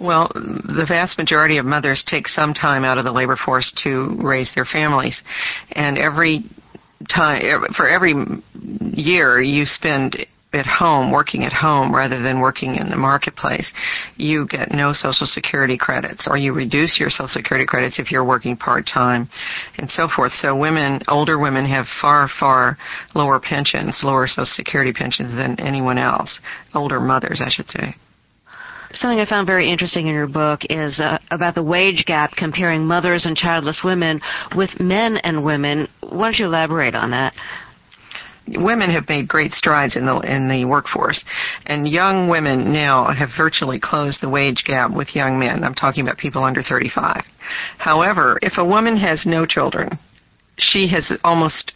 Well, the vast majority of mothers take some time out of the labor force to raise their families, and every time er, for every year you spend at home, working at home rather than working in the marketplace, you get no Social Security credits, or you reduce your Social Security credits if you're working part time, and so forth. So women, older women, have far, far lower pensions, lower Social Security pensions than anyone else. Older mothers, I should say. Something I found very interesting in your book is uh, about the wage gap comparing mothers and childless women with men and women. Why don't you elaborate on that? women have made great strides in the in the workforce, and young women now have virtually closed the wage gap with young men. I'm talking about people under 35. However, if a woman has no children, she has almost